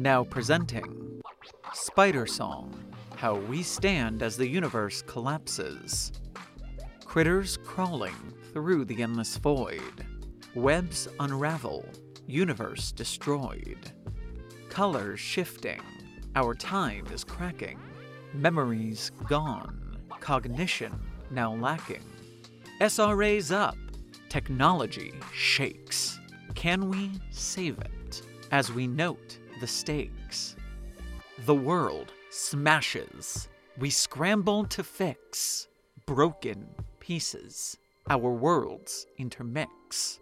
Now presenting Spider Song How We Stand as the Universe Collapses. Critters crawling through the endless void. Webs unravel, universe destroyed. Colors shifting, our time is cracking. Memories gone, cognition now lacking. SRA's up, technology shakes. Can we save it as we note the stakes? The world smashes. We scramble to fix broken pieces. Our worlds intermix.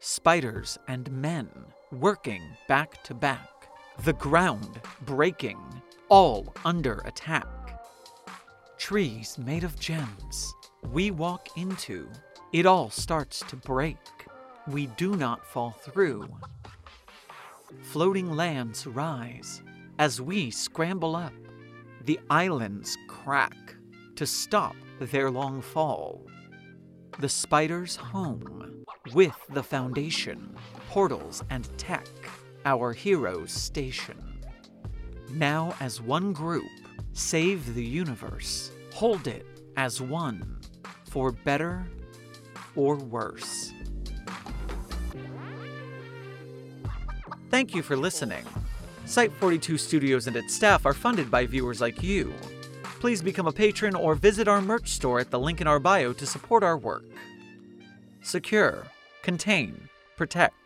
Spiders and men working back to back. The ground breaking, all under attack. Trees made of gems we walk into, it all starts to break. We do not fall through. Floating lands rise as we scramble up. The islands crack to stop their long fall. The spider's home with the foundation, portals and tech, our heroes station. Now, as one group, save the universe, hold it as one, for better or worse. Thank you for listening. Site 42 Studios and its staff are funded by viewers like you. Please become a patron or visit our merch store at the link in our bio to support our work. Secure, contain, protect.